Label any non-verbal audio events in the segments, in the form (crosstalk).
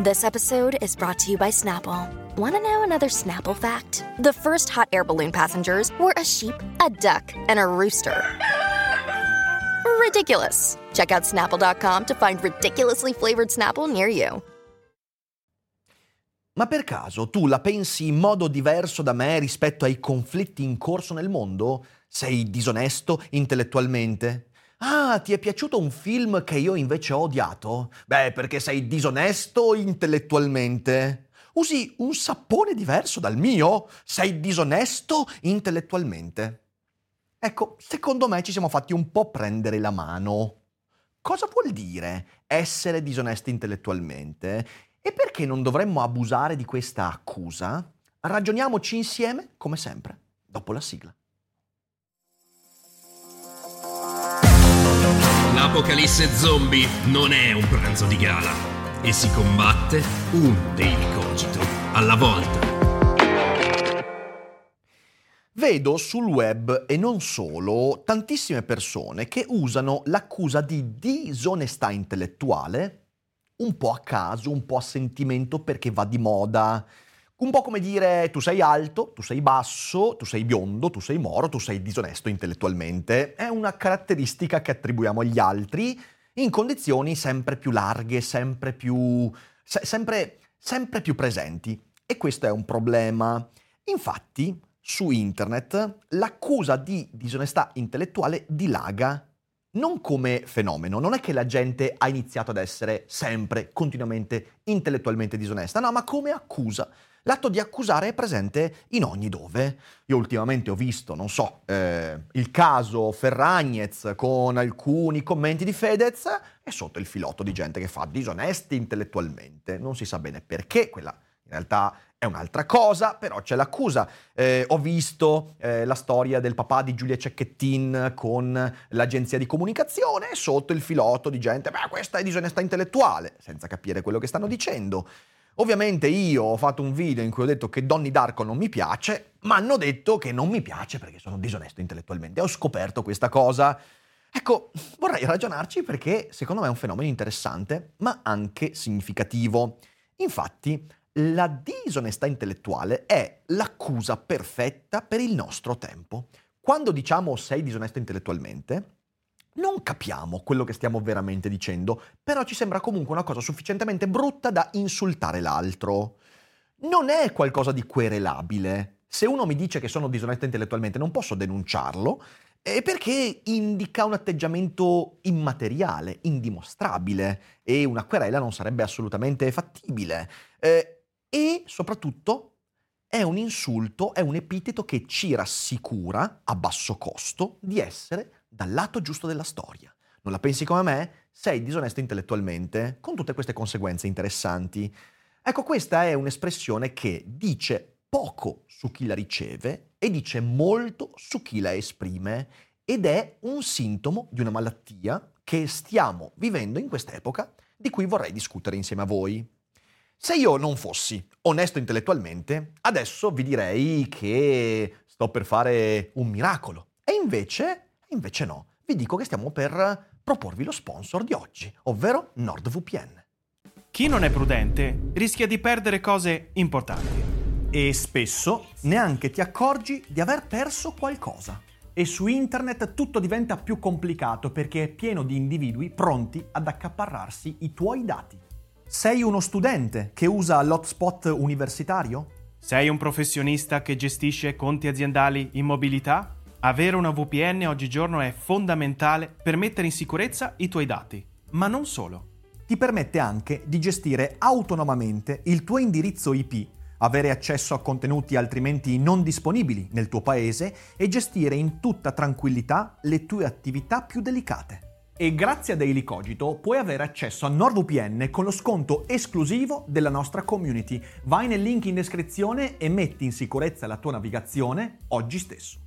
This episode is brought to you by Snapple. Want to know another Snapple fact? The first hot air balloon passengers were a sheep, a duck, and a rooster. Ridiculous. Check out snapple.com to find ridiculously flavored Snapple near you. Ma per caso tu la pensi in modo diverso da me rispetto ai conflitti in corso nel mondo? Sei disonesto intellettualmente? Ah, ti è piaciuto un film che io invece ho odiato? Beh, perché sei disonesto intellettualmente. Usi un sapone diverso dal mio? Sei disonesto intellettualmente. Ecco, secondo me ci siamo fatti un po' prendere la mano. Cosa vuol dire essere disonesti intellettualmente? E perché non dovremmo abusare di questa accusa? Ragioniamoci insieme, come sempre, dopo la sigla. L'apocalisse zombie non è un pranzo di gala e si combatte un daily cogito alla volta. Vedo sul web e non solo tantissime persone che usano l'accusa di disonestà intellettuale un po' a caso, un po' a sentimento perché va di moda. Un po' come dire tu sei alto, tu sei basso, tu sei biondo, tu sei moro, tu sei disonesto intellettualmente. È una caratteristica che attribuiamo agli altri in condizioni sempre più larghe, sempre più, se, sempre, sempre più presenti. E questo è un problema. Infatti, su internet l'accusa di disonestà intellettuale dilaga non come fenomeno, non è che la gente ha iniziato ad essere sempre, continuamente, intellettualmente disonesta, no, ma come accusa. L'atto di accusare è presente in ogni dove. Io ultimamente ho visto, non so, eh, il caso Ferragnez con alcuni commenti di Fedez e sotto il filotto di gente che fa disonesti intellettualmente. Non si sa bene perché, quella in realtà è un'altra cosa, però c'è l'accusa. Eh, ho visto eh, la storia del papà di Giulia Cecchettin con l'agenzia di comunicazione sotto il filotto di gente, beh, questa è disonestà intellettuale, senza capire quello che stanno dicendo. Ovviamente io ho fatto un video in cui ho detto che Donny Darko non mi piace, ma hanno detto che non mi piace perché sono disonesto intellettualmente. Ho scoperto questa cosa. Ecco, vorrei ragionarci perché secondo me è un fenomeno interessante, ma anche significativo. Infatti, la disonestà intellettuale è l'accusa perfetta per il nostro tempo. Quando diciamo sei disonesto intellettualmente, non capiamo quello che stiamo veramente dicendo, però ci sembra comunque una cosa sufficientemente brutta da insultare l'altro. Non è qualcosa di querelabile. Se uno mi dice che sono disonesto intellettualmente, non posso denunciarlo, eh, perché indica un atteggiamento immateriale, indimostrabile, e una querela non sarebbe assolutamente fattibile. Eh, e soprattutto è un insulto, è un epiteto che ci rassicura, a basso costo, di essere dal lato giusto della storia. Non la pensi come me? Sei disonesto intellettualmente, con tutte queste conseguenze interessanti. Ecco, questa è un'espressione che dice poco su chi la riceve e dice molto su chi la esprime ed è un sintomo di una malattia che stiamo vivendo in quest'epoca di cui vorrei discutere insieme a voi. Se io non fossi onesto intellettualmente, adesso vi direi che sto per fare un miracolo. E invece Invece no, vi dico che stiamo per proporvi lo sponsor di oggi, ovvero NordVPN. Chi non è prudente rischia di perdere cose importanti. E spesso neanche ti accorgi di aver perso qualcosa. E su internet tutto diventa più complicato perché è pieno di individui pronti ad accaparrarsi i tuoi dati. Sei uno studente che usa l'hotspot universitario? Sei un professionista che gestisce conti aziendali in mobilità? Avere una VPN oggigiorno è fondamentale per mettere in sicurezza i tuoi dati, ma non solo. Ti permette anche di gestire autonomamente il tuo indirizzo IP, avere accesso a contenuti altrimenti non disponibili nel tuo paese e gestire in tutta tranquillità le tue attività più delicate. E grazie a Daily Cogito puoi avere accesso a NordVPN con lo sconto esclusivo della nostra community. Vai nel link in descrizione e metti in sicurezza la tua navigazione oggi stesso.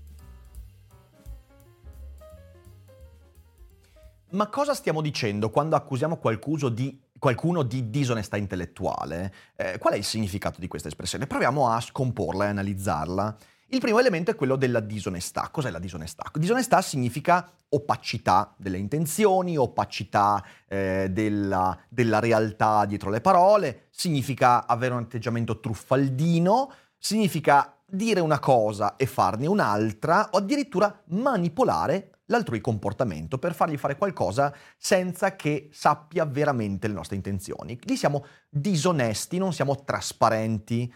Ma cosa stiamo dicendo quando accusiamo qualcuno di, qualcuno di disonestà intellettuale? Eh, qual è il significato di questa espressione? Proviamo a scomporla e analizzarla. Il primo elemento è quello della disonestà. Cos'è la disonestà? Disonestà significa opacità delle intenzioni, opacità eh, della, della realtà dietro le parole, significa avere un atteggiamento truffaldino, significa dire una cosa e farne un'altra o addirittura manipolare l'altrui comportamento per fargli fare qualcosa senza che sappia veramente le nostre intenzioni. Lì siamo disonesti, non siamo trasparenti.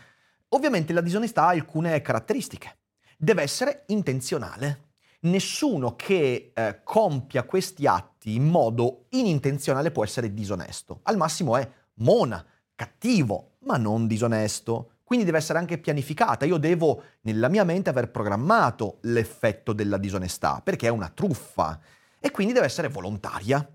Ovviamente la disonestà ha alcune caratteristiche. Deve essere intenzionale. Nessuno che eh, compia questi atti in modo inintenzionale può essere disonesto. Al massimo è mona, cattivo, ma non disonesto. Quindi deve essere anche pianificata. Io devo nella mia mente aver programmato l'effetto della disonestà, perché è una truffa. E quindi deve essere volontaria.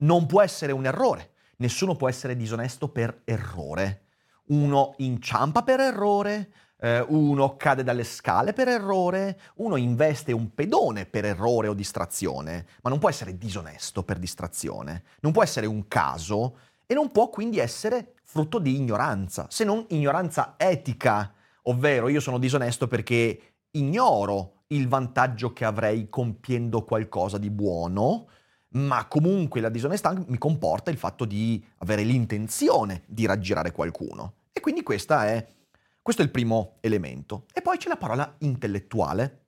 Non può essere un errore. Nessuno può essere disonesto per errore uno inciampa per errore, eh, uno cade dalle scale per errore, uno investe un pedone per errore o distrazione, ma non può essere disonesto per distrazione, non può essere un caso e non può quindi essere frutto di ignoranza, se non ignoranza etica, ovvero io sono disonesto perché ignoro il vantaggio che avrei compiendo qualcosa di buono, ma comunque la disonestà mi comporta il fatto di avere l'intenzione di raggirare qualcuno. E quindi è, questo è il primo elemento. E poi c'è la parola intellettuale,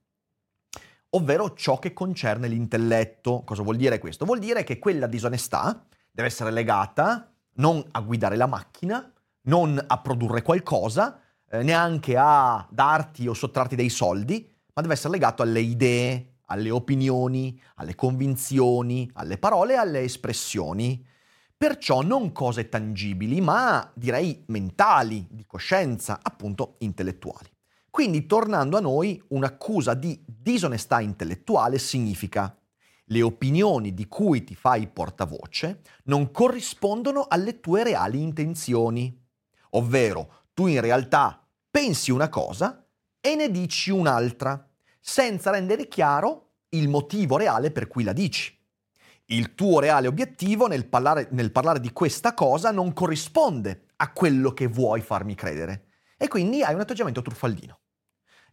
ovvero ciò che concerne l'intelletto. Cosa vuol dire questo? Vuol dire che quella disonestà deve essere legata non a guidare la macchina, non a produrre qualcosa, eh, neanche a darti o sottrarti dei soldi, ma deve essere legato alle idee, alle opinioni, alle convinzioni, alle parole e alle espressioni. Perciò non cose tangibili, ma direi mentali, di coscienza, appunto intellettuali. Quindi, tornando a noi, un'accusa di disonestà intellettuale significa le opinioni di cui ti fai portavoce non corrispondono alle tue reali intenzioni, ovvero tu in realtà pensi una cosa e ne dici un'altra senza rendere chiaro il motivo reale per cui la dici. Il tuo reale obiettivo nel parlare, nel parlare di questa cosa non corrisponde a quello che vuoi farmi credere e quindi hai un atteggiamento truffaldino.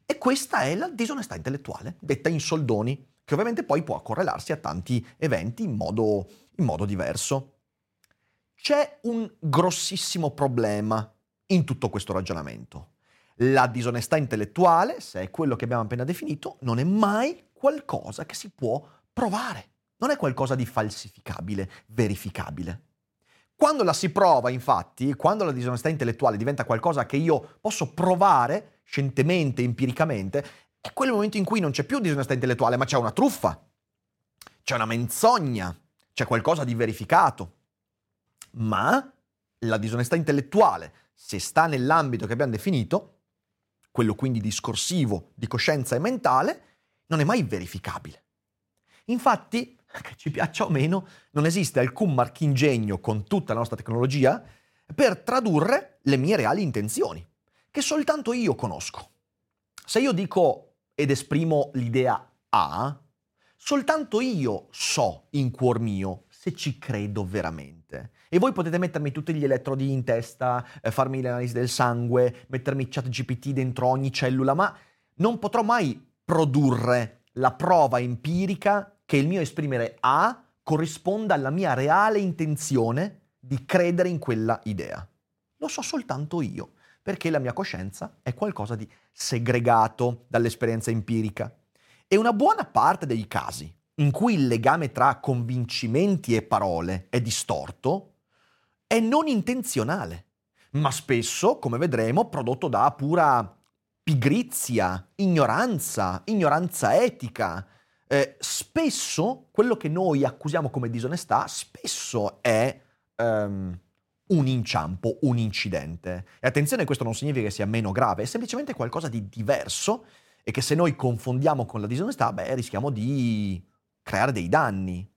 E questa è la disonestà intellettuale, detta in soldoni, che ovviamente poi può correlarsi a tanti eventi in modo, in modo diverso. C'è un grossissimo problema in tutto questo ragionamento. La disonestà intellettuale, se è quello che abbiamo appena definito, non è mai qualcosa che si può provare, non è qualcosa di falsificabile, verificabile. Quando la si prova, infatti, quando la disonestà intellettuale diventa qualcosa che io posso provare scientemente, empiricamente, è quel momento in cui non c'è più disonestà intellettuale, ma c'è una truffa, c'è una menzogna, c'è qualcosa di verificato. Ma la disonestà intellettuale, se sta nell'ambito che abbiamo definito, quello quindi discorsivo, di coscienza e mentale, non è mai verificabile. Infatti, (laughs) che ci piaccia o meno, non esiste alcun marchingegno con tutta la nostra tecnologia per tradurre le mie reali intenzioni, che soltanto io conosco. Se io dico ed esprimo l'idea A, soltanto io so in cuor mio se ci credo veramente. E voi potete mettermi tutti gli elettrodi in testa, eh, farmi l'analisi del sangue, mettermi chat GPT dentro ogni cellula, ma non potrò mai produrre la prova empirica che il mio esprimere A corrisponda alla mia reale intenzione di credere in quella idea. Lo so soltanto io, perché la mia coscienza è qualcosa di segregato dall'esperienza empirica. E una buona parte dei casi in cui il legame tra convincimenti e parole è distorto è non intenzionale, ma spesso, come vedremo, prodotto da pura pigrizia, ignoranza, ignoranza etica. Eh, spesso quello che noi accusiamo come disonestà, spesso è um, un inciampo, un incidente. E attenzione, questo non significa che sia meno grave, è semplicemente qualcosa di diverso e che se noi confondiamo con la disonestà, beh, rischiamo di creare dei danni.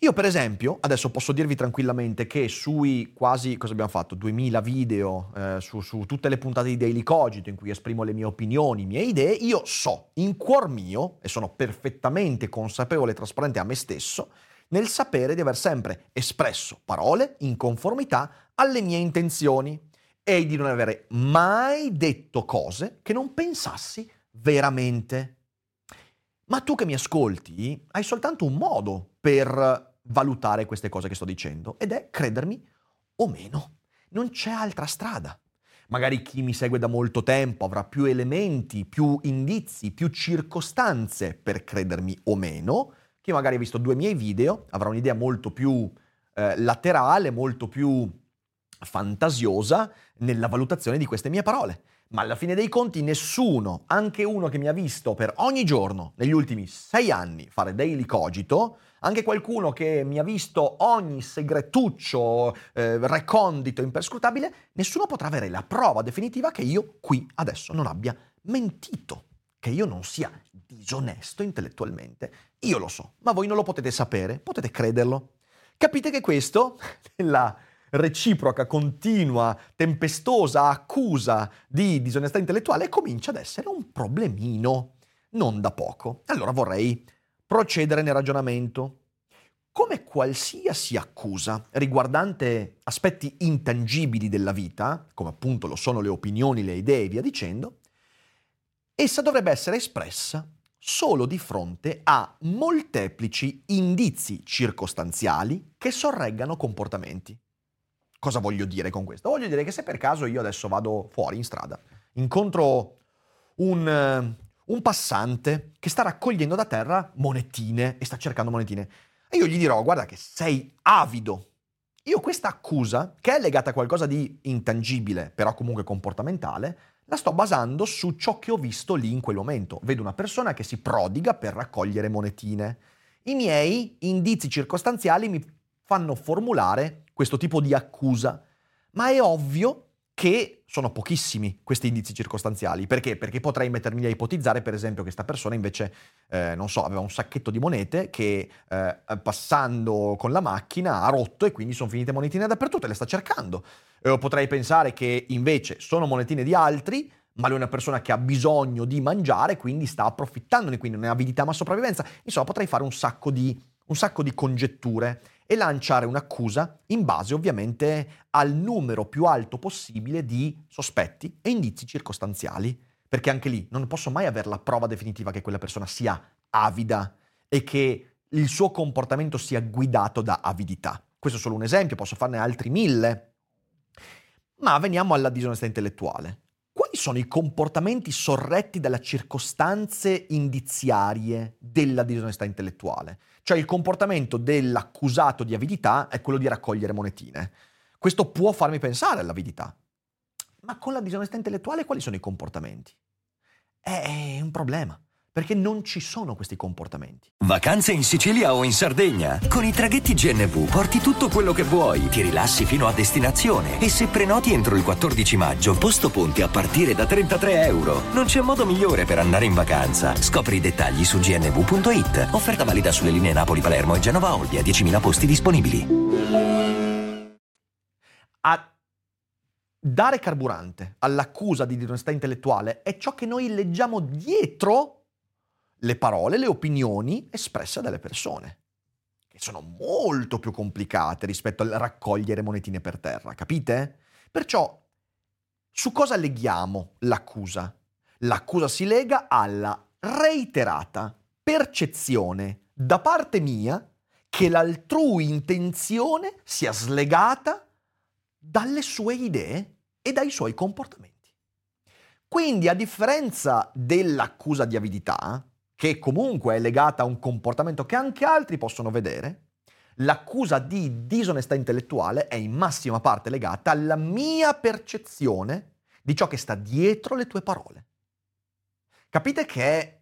Io per esempio, adesso posso dirvi tranquillamente che sui quasi, cosa abbiamo fatto, 2000 video, eh, su, su, tutte le puntate di Daily Cogito in cui esprimo le mie opinioni, le mie idee, io so in cuor mio, e sono perfettamente consapevole e trasparente a me stesso, nel sapere di aver sempre espresso parole in conformità alle mie intenzioni e di non avere mai detto cose che non pensassi Veramente? Ma tu che mi ascolti hai soltanto un modo per valutare queste cose che sto dicendo ed è credermi o meno. Non c'è altra strada. Magari chi mi segue da molto tempo avrà più elementi, più indizi, più circostanze per credermi o meno. Chi magari ha visto due miei video avrà un'idea molto più eh, laterale, molto più fantasiosa nella valutazione di queste mie parole. Ma alla fine dei conti nessuno, anche uno che mi ha visto per ogni giorno negli ultimi sei anni fare daily cogito, anche qualcuno che mi ha visto ogni segretuccio eh, recondito, imperscrutabile, nessuno potrà avere la prova definitiva che io qui adesso non abbia mentito, che io non sia disonesto intellettualmente. Io lo so, ma voi non lo potete sapere, potete crederlo. Capite che questo, (laughs) nella reciproca, continua, tempestosa accusa di disonestà intellettuale comincia ad essere un problemino, non da poco. Allora vorrei procedere nel ragionamento. Come qualsiasi accusa riguardante aspetti intangibili della vita, come appunto lo sono le opinioni, le idee e via dicendo, essa dovrebbe essere espressa solo di fronte a molteplici indizi circostanziali che sorreggano comportamenti. Cosa voglio dire con questo? Voglio dire che se per caso io adesso vado fuori in strada, incontro un, eh, un passante che sta raccogliendo da terra monetine e sta cercando monetine, e io gli dirò, guarda che sei avido. Io questa accusa, che è legata a qualcosa di intangibile, però comunque comportamentale, la sto basando su ciò che ho visto lì in quel momento. Vedo una persona che si prodiga per raccogliere monetine. I miei indizi circostanziali mi fanno formulare questo tipo di accusa, ma è ovvio che sono pochissimi questi indizi circostanziali. Perché? Perché potrei mettermi a ipotizzare, per esempio, che questa persona invece, eh, non so, aveva un sacchetto di monete che eh, passando con la macchina ha rotto e quindi sono finite monetine dappertutto e le sta cercando. Eh, potrei pensare che invece sono monetine di altri, ma lui è una persona che ha bisogno di mangiare, quindi sta approfittandone, quindi non è avidità ma sopravvivenza. Insomma, potrei fare un sacco di, un sacco di congetture e lanciare un'accusa in base ovviamente al numero più alto possibile di sospetti e indizi circostanziali, perché anche lì non posso mai avere la prova definitiva che quella persona sia avida e che il suo comportamento sia guidato da avidità. Questo è solo un esempio, posso farne altri mille. Ma veniamo alla disonestà intellettuale. Quali sono i comportamenti sorretti dalle circostanze indiziarie della disonestà intellettuale? Cioè il comportamento dell'accusato di avidità è quello di raccogliere monetine. Questo può farmi pensare all'avidità. Ma con la disonestà intellettuale quali sono i comportamenti? È un problema perché non ci sono questi comportamenti. Vacanze in Sicilia o in Sardegna. Con i traghetti GNV porti tutto quello che vuoi, ti rilassi fino a destinazione e se prenoti entro il 14 maggio, posto ponti a partire da 33 euro. Non c'è modo migliore per andare in vacanza. Scopri i dettagli su gnv.it. Offerta valida sulle linee Napoli-Palermo e Genova-Olbia, 10.000 posti disponibili. A dare carburante all'accusa di disonestà intellettuale è ciò che noi leggiamo dietro le parole, le opinioni espresse dalle persone, che sono molto più complicate rispetto al raccogliere monetine per terra, capite? Perciò, su cosa leghiamo l'accusa? L'accusa si lega alla reiterata percezione da parte mia che l'altrui intenzione sia slegata dalle sue idee e dai suoi comportamenti. Quindi, a differenza dell'accusa di avidità, che comunque è legata a un comportamento che anche altri possono vedere, l'accusa di disonestà intellettuale è in massima parte legata alla mia percezione di ciò che sta dietro le tue parole. Capite che è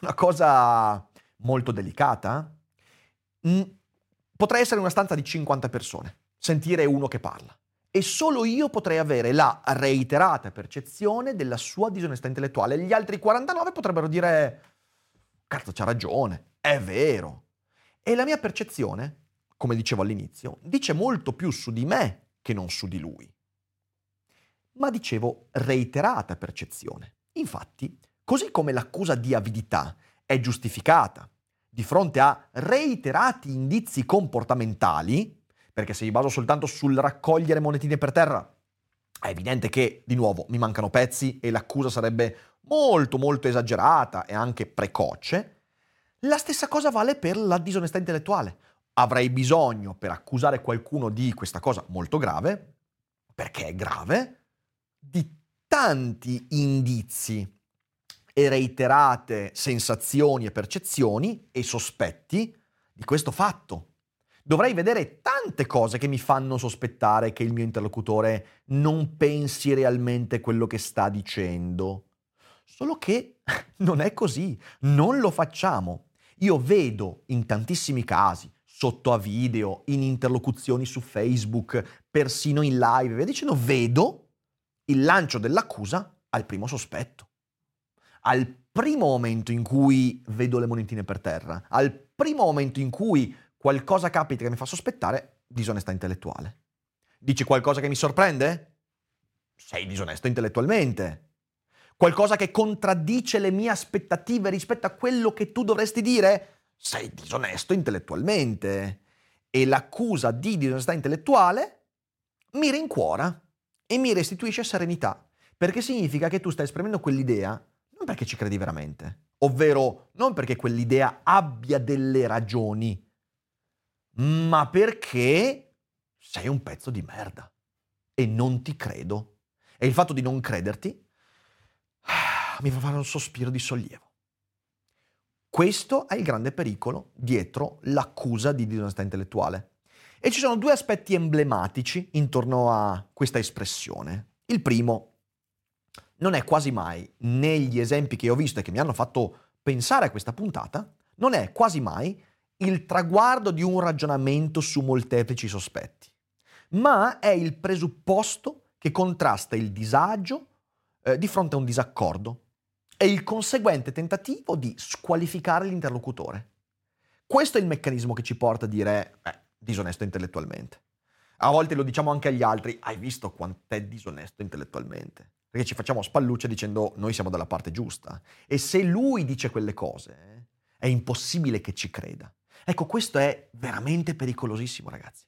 una cosa molto delicata? Mm, potrei essere in una stanza di 50 persone, sentire uno che parla e solo io potrei avere la reiterata percezione della sua disonestà intellettuale. Gli altri 49 potrebbero dire cazzo c'ha ragione, è vero. E la mia percezione, come dicevo all'inizio, dice molto più su di me che non su di lui. Ma dicevo reiterata percezione. Infatti, così come l'accusa di avidità è giustificata di fronte a reiterati indizi comportamentali, perché se mi baso soltanto sul raccogliere monetine per terra, è evidente che, di nuovo, mi mancano pezzi e l'accusa sarebbe molto molto esagerata e anche precoce, la stessa cosa vale per la disonestà intellettuale. Avrei bisogno per accusare qualcuno di questa cosa molto grave, perché è grave, di tanti indizi e reiterate sensazioni e percezioni e sospetti di questo fatto. Dovrei vedere tante cose che mi fanno sospettare che il mio interlocutore non pensi realmente quello che sta dicendo. Solo che (laughs) non è così, non lo facciamo. Io vedo in tantissimi casi, sotto a video, in interlocuzioni su Facebook, persino in live, via dicendo, vedo il lancio dell'accusa al primo sospetto. Al primo momento in cui vedo le monetine per terra, al primo momento in cui qualcosa capita che mi fa sospettare, disonestà intellettuale. Dici qualcosa che mi sorprende? Sei disonesto intellettualmente. Qualcosa che contraddice le mie aspettative rispetto a quello che tu dovresti dire? Sei disonesto intellettualmente. E l'accusa di disonestà intellettuale mi rincuora e mi restituisce serenità, perché significa che tu stai esprimendo quell'idea non perché ci credi veramente, ovvero non perché quell'idea abbia delle ragioni, ma perché sei un pezzo di merda e non ti credo. E il fatto di non crederti mi fa fare un sospiro di sollievo. Questo è il grande pericolo dietro l'accusa di disonestà intellettuale. E ci sono due aspetti emblematici intorno a questa espressione. Il primo, non è quasi mai, negli esempi che ho visto e che mi hanno fatto pensare a questa puntata, non è quasi mai il traguardo di un ragionamento su molteplici sospetti, ma è il presupposto che contrasta il disagio eh, di fronte a un disaccordo e il conseguente tentativo di squalificare l'interlocutore. Questo è il meccanismo che ci porta a dire, eh, disonesto intellettualmente. A volte lo diciamo anche agli altri, hai visto quant'è disonesto intellettualmente? Perché ci facciamo spallucce dicendo noi siamo dalla parte giusta. E se lui dice quelle cose, è impossibile che ci creda. Ecco, questo è veramente pericolosissimo, ragazzi.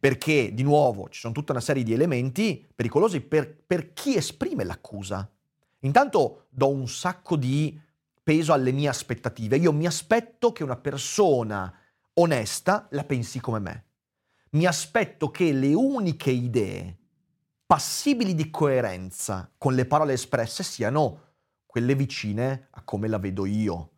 Perché, di nuovo, ci sono tutta una serie di elementi pericolosi per, per chi esprime l'accusa. Intanto do un sacco di peso alle mie aspettative. Io mi aspetto che una persona onesta la pensi come me. Mi aspetto che le uniche idee passibili di coerenza con le parole espresse siano quelle vicine a come la vedo io.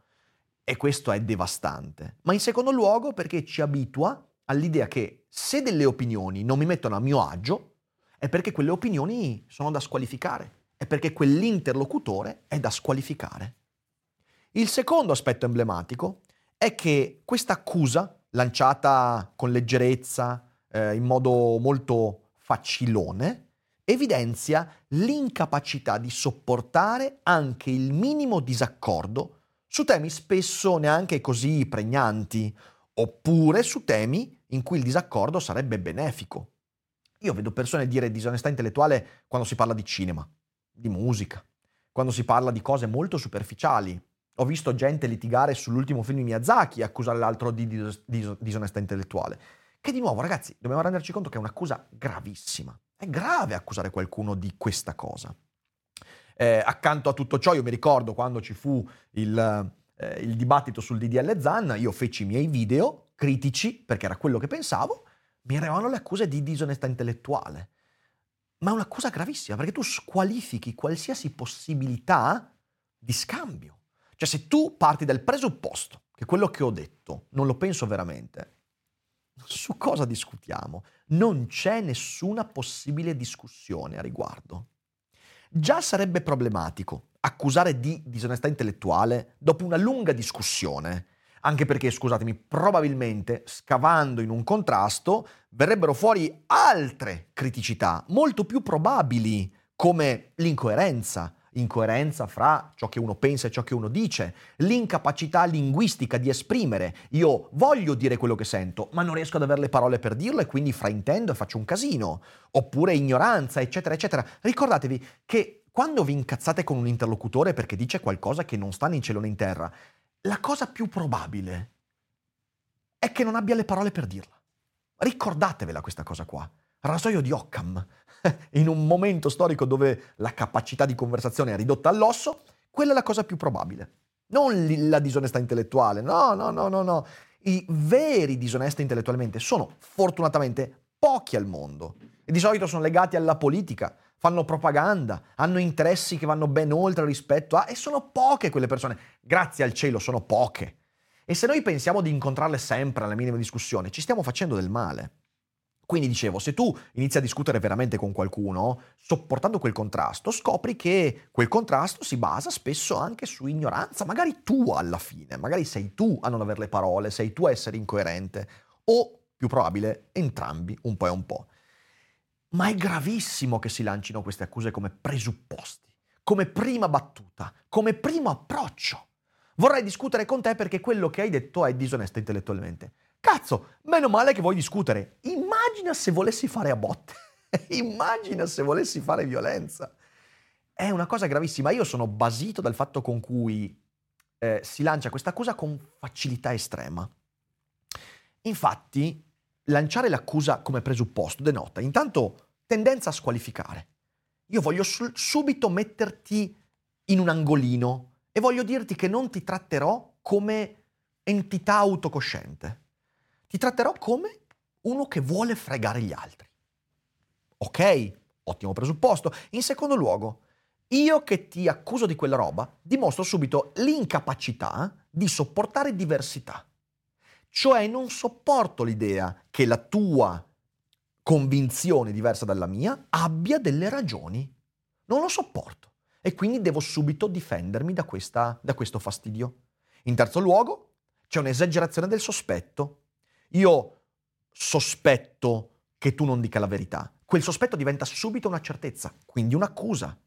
E questo è devastante. Ma in secondo luogo perché ci abitua all'idea che se delle opinioni non mi mettono a mio agio, è perché quelle opinioni sono da squalificare, è perché quell'interlocutore è da squalificare. Il secondo aspetto emblematico è che questa accusa, lanciata con leggerezza, eh, in modo molto facilone, evidenzia l'incapacità di sopportare anche il minimo disaccordo su temi spesso neanche così pregnanti, oppure su temi in cui il disaccordo sarebbe benefico. Io vedo persone dire disonestà intellettuale quando si parla di cinema, di musica, quando si parla di cose molto superficiali. Ho visto gente litigare sull'ultimo film di Miyazaki e accusare l'altro di dis- dis- disonestà intellettuale. Che di nuovo, ragazzi, dobbiamo renderci conto che è un'accusa gravissima. È grave accusare qualcuno di questa cosa. Eh, accanto a tutto ciò, io mi ricordo quando ci fu il, eh, il dibattito sul DDL Zan, io feci i miei video critici, perché era quello che pensavo, mi arrivavano le accuse di disonestà intellettuale. Ma è un'accusa gravissima, perché tu squalifichi qualsiasi possibilità di scambio. Cioè se tu parti dal presupposto che quello che ho detto non lo penso veramente, su cosa discutiamo? Non c'è nessuna possibile discussione a riguardo. Già sarebbe problematico accusare di disonestà intellettuale dopo una lunga discussione, anche perché, scusatemi, probabilmente scavando in un contrasto verrebbero fuori altre criticità molto più probabili, come l'incoerenza, incoerenza fra ciò che uno pensa e ciò che uno dice, l'incapacità linguistica di esprimere. Io voglio dire quello che sento, ma non riesco ad avere le parole per dirlo e quindi fraintendo e faccio un casino. Oppure ignoranza, eccetera, eccetera. Ricordatevi che quando vi incazzate con un interlocutore perché dice qualcosa che non sta né in cielo né in terra, la cosa più probabile è che non abbia le parole per dirla. Ricordatevela questa cosa qua. Rasoio di Occam (laughs) in un momento storico dove la capacità di conversazione è ridotta all'osso, Quella è la cosa più probabile. Non la disonestà intellettuale, no, no, no, no, no. I veri disonesti intellettualmente sono fortunatamente pochi al mondo e di solito sono legati alla politica, fanno propaganda, hanno interessi che vanno ben oltre rispetto a... e sono poche quelle persone. Grazie al cielo sono poche. E se noi pensiamo di incontrarle sempre alla minima discussione, ci stiamo facendo del male. Quindi dicevo, se tu inizi a discutere veramente con qualcuno, sopportando quel contrasto, scopri che quel contrasto si basa spesso anche su ignoranza, magari tu alla fine, magari sei tu a non avere le parole, sei tu a essere incoerente, o più probabile entrambi, un po' e un po'. Ma è gravissimo che si lancino queste accuse come presupposti, come prima battuta, come primo approccio. Vorrei discutere con te perché quello che hai detto è disonesto intellettualmente. Cazzo, meno male che vuoi discutere. Immagina se volessi fare a botte. (laughs) Immagina se volessi fare violenza. È una cosa gravissima. Io sono basito dal fatto con cui eh, si lancia questa accusa con facilità estrema. Infatti, lanciare l'accusa come presupposto denota intanto tendenza a squalificare. Io voglio su- subito metterti in un angolino e voglio dirti che non ti tratterò come entità autocosciente ti tratterò come uno che vuole fregare gli altri. Ok, ottimo presupposto. In secondo luogo, io che ti accuso di quella roba dimostro subito l'incapacità di sopportare diversità. Cioè non sopporto l'idea che la tua convinzione diversa dalla mia abbia delle ragioni. Non lo sopporto e quindi devo subito difendermi da, questa, da questo fastidio. In terzo luogo, c'è un'esagerazione del sospetto io sospetto che tu non dica la verità. Quel sospetto diventa subito una certezza, quindi un'accusa.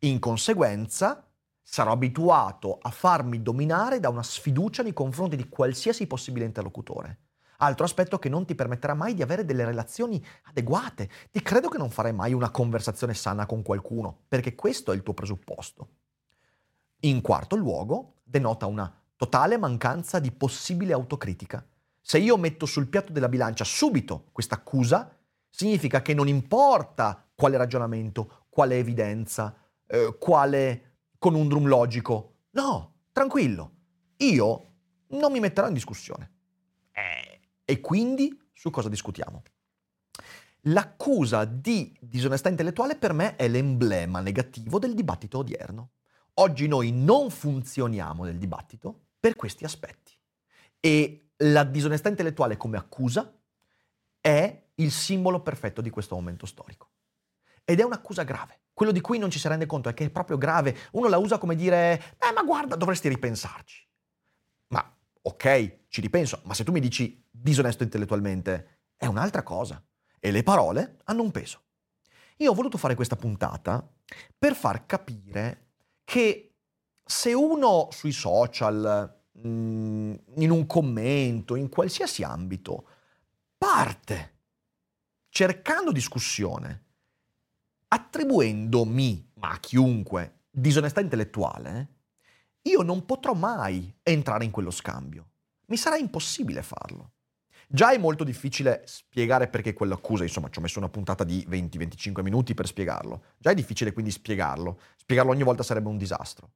In conseguenza, sarò abituato a farmi dominare da una sfiducia nei confronti di qualsiasi possibile interlocutore. Altro aspetto che non ti permetterà mai di avere delle relazioni adeguate. Ti credo che non farai mai una conversazione sana con qualcuno, perché questo è il tuo presupposto. In quarto luogo, denota una totale mancanza di possibile autocritica. Se io metto sul piatto della bilancia subito questa accusa, significa che non importa quale ragionamento, quale evidenza, eh, quale conundrum logico. No, tranquillo. Io non mi metterò in discussione. E quindi su cosa discutiamo? L'accusa di disonestà intellettuale per me è l'emblema negativo del dibattito odierno. Oggi noi non funzioniamo nel dibattito per questi aspetti. E la disonestà intellettuale come accusa è il simbolo perfetto di questo momento storico. Ed è un'accusa grave. Quello di cui non ci si rende conto è che è proprio grave. Uno la usa come dire, eh ma guarda, dovresti ripensarci. Ma ok, ci ripenso, ma se tu mi dici disonesto intellettualmente, è un'altra cosa. E le parole hanno un peso. Io ho voluto fare questa puntata per far capire che se uno sui social Mm, in un commento, in qualsiasi ambito, parte cercando discussione, attribuendomi, ma a chiunque, disonestà intellettuale, io non potrò mai entrare in quello scambio. Mi sarà impossibile farlo. Già è molto difficile spiegare perché quell'accusa, insomma, ci ho messo una puntata di 20-25 minuti per spiegarlo. Già è difficile quindi spiegarlo. Spiegarlo ogni volta sarebbe un disastro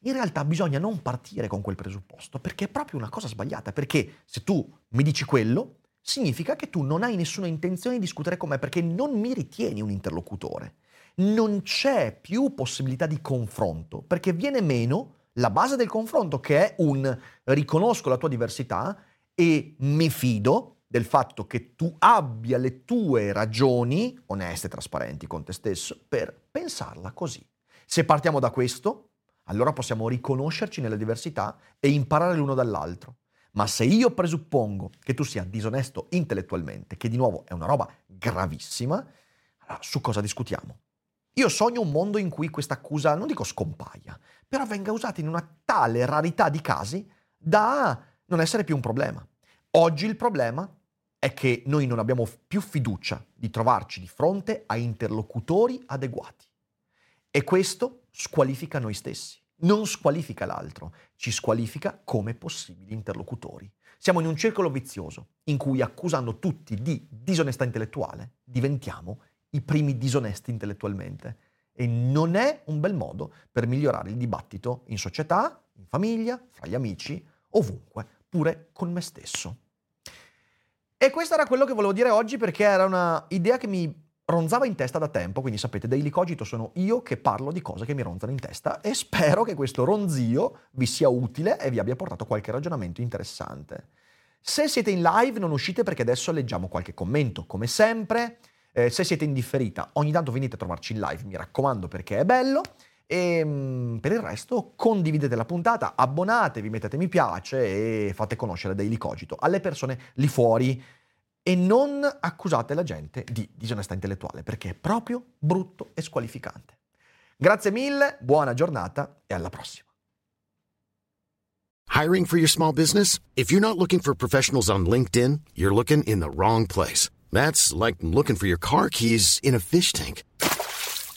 in realtà bisogna non partire con quel presupposto, perché è proprio una cosa sbagliata, perché se tu mi dici quello, significa che tu non hai nessuna intenzione di discutere con me, perché non mi ritieni un interlocutore. Non c'è più possibilità di confronto, perché viene meno la base del confronto, che è un riconosco la tua diversità e mi fido del fatto che tu abbia le tue ragioni, oneste e trasparenti con te stesso, per pensarla così. Se partiamo da questo, allora possiamo riconoscerci nelle diversità e imparare l'uno dall'altro. Ma se io presuppongo che tu sia disonesto intellettualmente, che di nuovo è una roba gravissima, allora su cosa discutiamo? Io sogno un mondo in cui questa accusa, non dico scompaia, però venga usata in una tale rarità di casi da non essere più un problema. Oggi il problema è che noi non abbiamo più fiducia di trovarci di fronte a interlocutori adeguati. E questo squalifica noi stessi, non squalifica l'altro, ci squalifica come possibili interlocutori. Siamo in un circolo vizioso in cui accusando tutti di disonestà intellettuale diventiamo i primi disonesti intellettualmente. e non è un bel modo per migliorare il dibattito in società, in famiglia, fra gli amici, ovunque, pure con me stesso. E questo era quello che volevo dire oggi perché era una idea che mi ronzava in testa da tempo, quindi sapete, Daily Cogito sono io che parlo di cose che mi ronzano in testa e spero che questo ronzio vi sia utile e vi abbia portato qualche ragionamento interessante. Se siete in live non uscite perché adesso leggiamo qualche commento, come sempre. Eh, se siete in differita, ogni tanto venite a trovarci in live, mi raccomando perché è bello. E mm, per il resto condividete la puntata, abbonatevi, mettete mi piace e fate conoscere Daily Cogito alle persone lì fuori e non accusate la gente di disonestà intellettuale perché è proprio brutto e squalificante. Grazie mille, buona giornata e alla prossima. Hiring for your small business? If you're not looking for professionals on LinkedIn, you're looking in the wrong place. That's like looking for your car keys in a fish tank.